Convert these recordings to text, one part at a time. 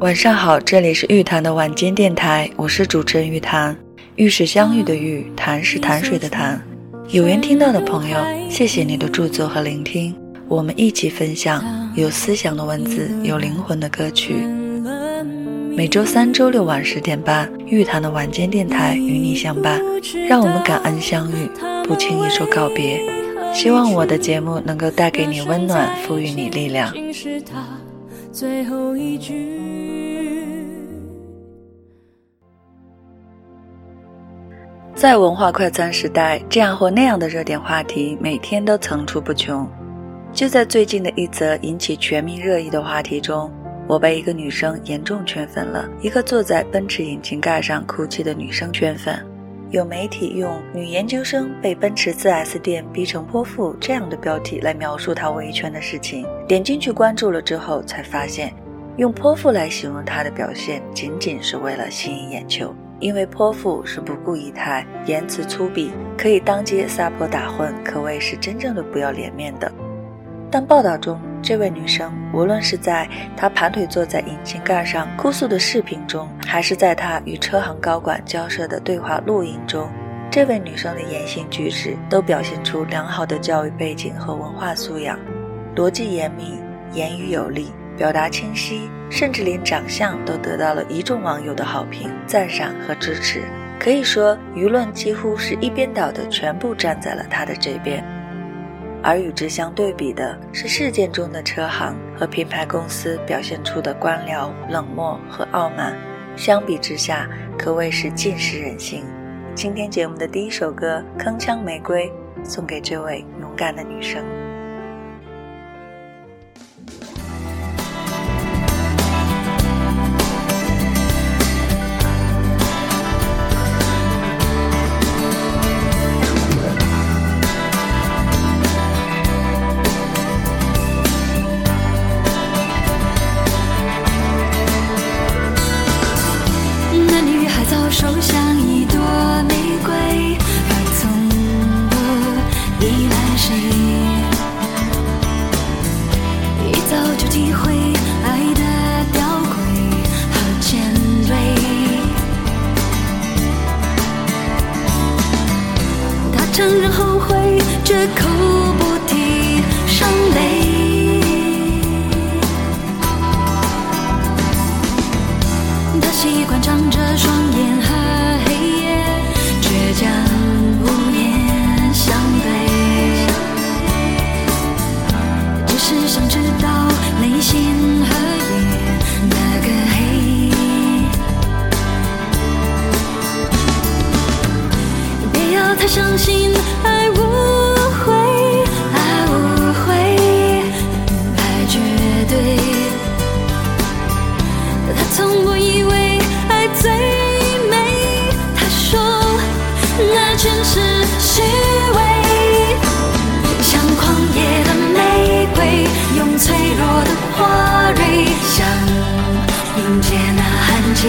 晚上好，这里是玉潭的晚间电台，我是主持人玉潭。玉是相遇的玉，潭是潭水的潭。有缘听到的朋友，谢谢你的驻足和聆听，我们一起分享有思想的文字，有灵魂的歌曲。每周三、周六晚十点半，玉潭的晚间电台与你相伴，让我们感恩相遇，不轻易说告别。希望我的节目能够带给你温暖，赋予你力量。最后一句。在文化快餐时代，这样或那样的热点话题每天都层出不穷。就在最近的一则引起全民热议的话题中，我被一个女生严重圈粉了。一个坐在奔驰引擎盖上哭泣的女生圈粉。有媒体用“女研究生被奔驰 4S 店逼成泼妇”这样的标题来描述她维权的事情。点进去关注了之后，才发现，用泼妇来形容她的表现，仅仅是为了吸引眼球。因为泼妇是不顾仪态、言辞粗鄙，可以当街撒泼打混，可谓是真正的不要脸面的。但报道中，这位女生无论是在她盘腿坐在引擎盖上哭诉的视频中，还是在她与车行高管交涉的对话录音中，这位女生的言行举止都表现出良好的教育背景和文化素养，逻辑严密，言语有力，表达清晰，甚至连长相都得到了一众网友的好评、赞赏和支持。可以说，舆论几乎是一边倒的，全部站在了他的这边。而与之相对比的是，事件中的车行和品牌公司表现出的官僚、冷漠和傲慢，相比之下可谓是尽失人心。今天节目的第一首歌《铿锵玫瑰》，送给这位勇敢的女生。相心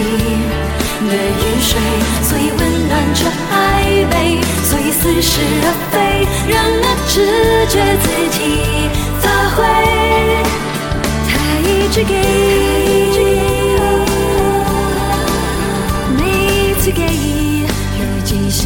的雨水，所以温暖却暧昧。所以似是而非，让那直觉自己发挥。他一直给，每一次给，如今心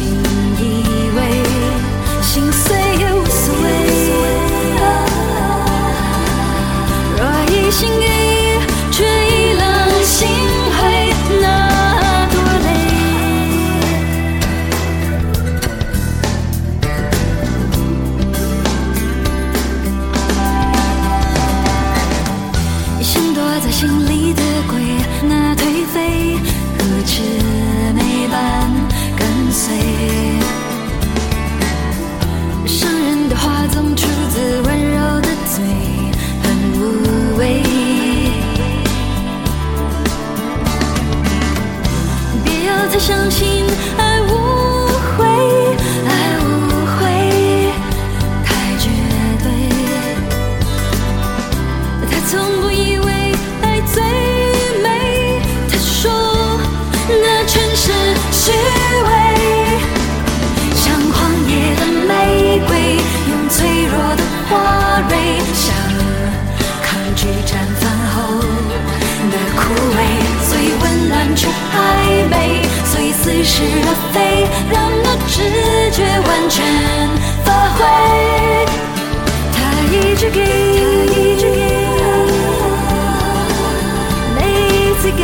给，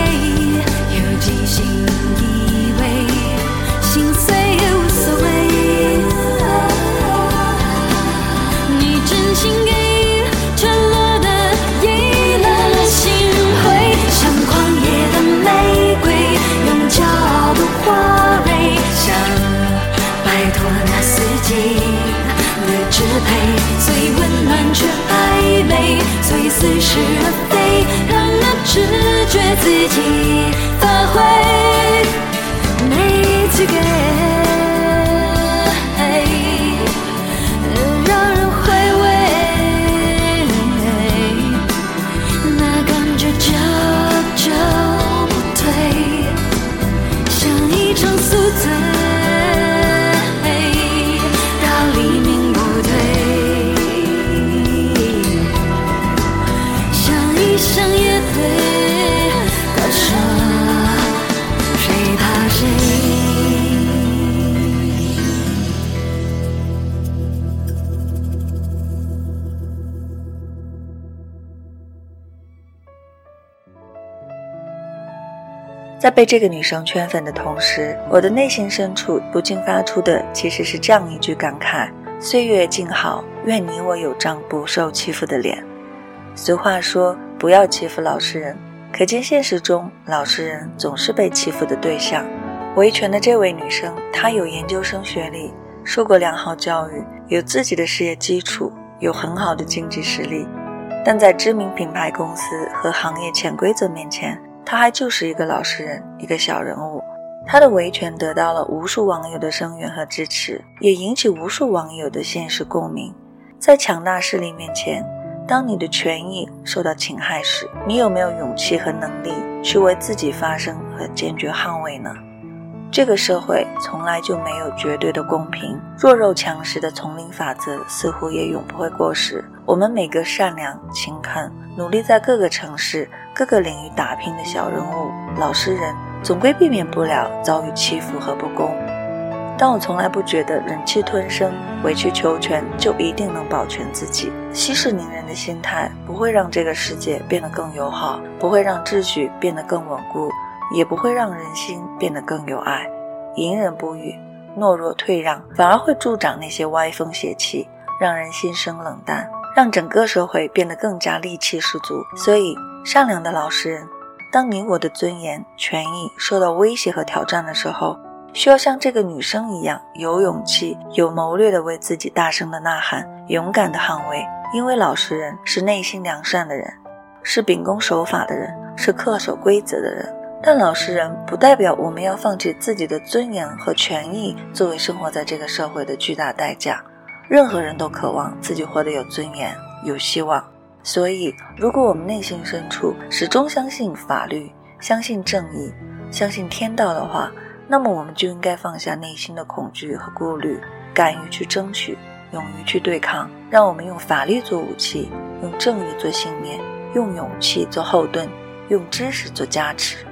有即兴以为，心碎也无所谓。你真心给，赤裸的遗了心灰，像狂野的玫瑰，用骄傲的花蕊，想摆脱那四季的支配，所以温暖却暧昧，所以似是而非，自己发挥，每次给。让人回味，那感觉久久不退，像一场宿醉，在被这个女生圈粉的同时，我的内心深处不禁发出的其实是这样一句感慨：岁月静好，愿你我有张不受欺负的脸。俗话说，不要欺负老实人，可见现实中老实人总是被欺负的对象。维权的这位女生，她有研究生学历，受过良好教育，有自己的事业基础，有很好的经济实力，但在知名品牌公司和行业潜规则面前，他还就是一个老实人，一个小人物。他的维权得到了无数网友的声援和支持，也引起无数网友的现实共鸣。在强大势力面前，当你的权益受到侵害时，你有没有勇气和能力去为自己发声和坚决捍卫呢？这个社会从来就没有绝对的公平，弱肉强食的丛林法则似乎也永不会过时。我们每个善良、勤恳、努力在各个城市、各个领域打拼的小人物、老实人，总归避免不了遭遇欺负和不公。但我从来不觉得忍气吞声、委曲求全就一定能保全自己。息事宁人的心态不会让这个世界变得更友好，不会让秩序变得更稳固。也不会让人心变得更有爱。隐忍不语、懦弱退让，反而会助长那些歪风邪气，让人心生冷淡，让整个社会变得更加戾气十足。所以，善良的老实人，当你我的尊严、权益受到威胁和挑战的时候，需要像这个女生一样，有勇气、有谋略地为自己大声的呐喊，勇敢地捍卫。因为老实人是内心良善的人，是秉公守法的人，是恪守规则的人。但老实人不代表我们要放弃自己的尊严和权益作为生活在这个社会的巨大代价。任何人都渴望自己活得有尊严、有希望。所以，如果我们内心深处始终相信法律、相信正义、相信天道的话，那么我们就应该放下内心的恐惧和顾虑，敢于去争取，勇于去对抗。让我们用法律做武器，用正义做信念，用勇气做后盾，用知识做加持。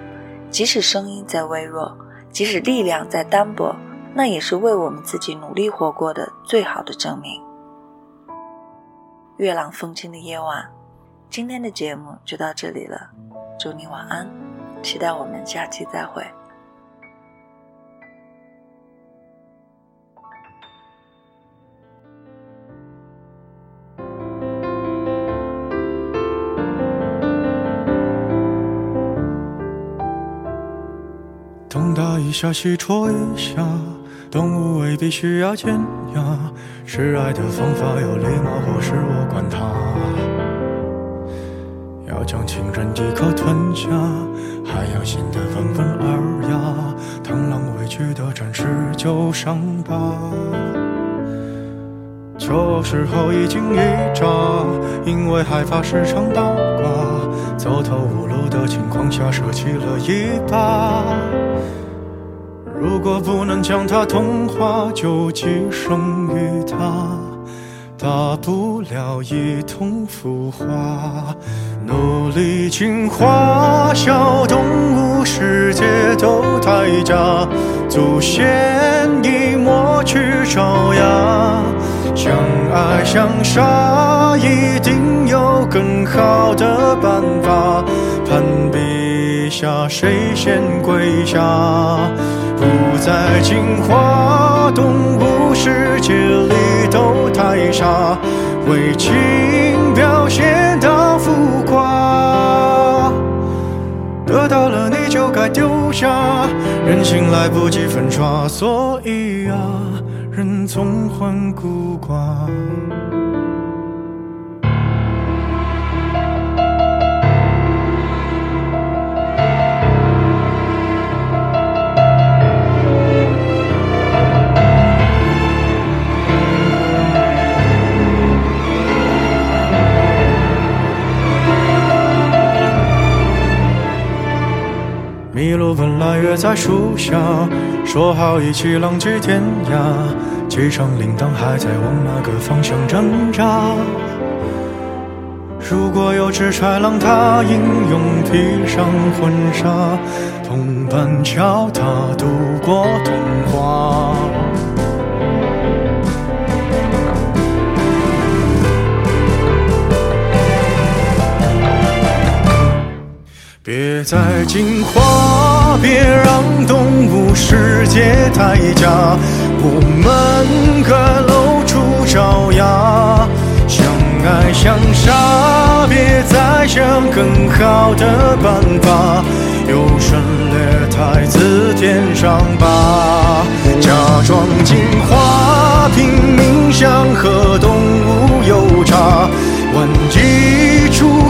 即使声音再微弱，即使力量再单薄，那也是为我们自己努力活过的最好的证明。月朗风清的夜晚，今天的节目就到这里了，祝你晚安，期待我们下期再会。一下，西戳一下，动物未必需要尖牙。示爱的方法有礼貌，或是我管它。要将情人一口吞下，还要显得温文尔雅。螳螂委屈的展示旧伤疤，旧时候一惊一乍，因为害怕时常倒挂，走投无路的情况下舍弃了一把。如果不能将它同化，就寄生于它，大不了一同腐化。努力进化小动物世界都太假，祖先已抹去爪牙。相爱相杀，一定有更好的办法。下，谁先跪下？不再进化，动物世界里都太傻，为情表现到浮夸。得到了你就该丢下，人心来不及粉刷，所以啊，人总患孤寡。本来约在树下，说好一起浪迹天涯。机场铃铛还在往哪个方向挣扎？如果有只豺狼，它英勇披上婚纱，同伴教它度过童话。别再惊慌，别让动物世界太假。我们各露出爪牙，相爱相杀，别再想更好的办法。优胜劣汰，自舔伤疤，假装进化，拼命想和动物有差，万一出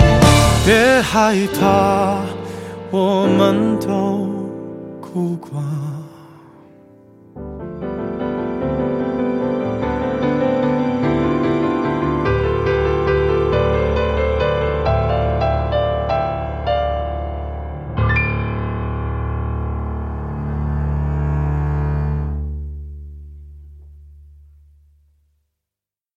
害怕我们都孤寡。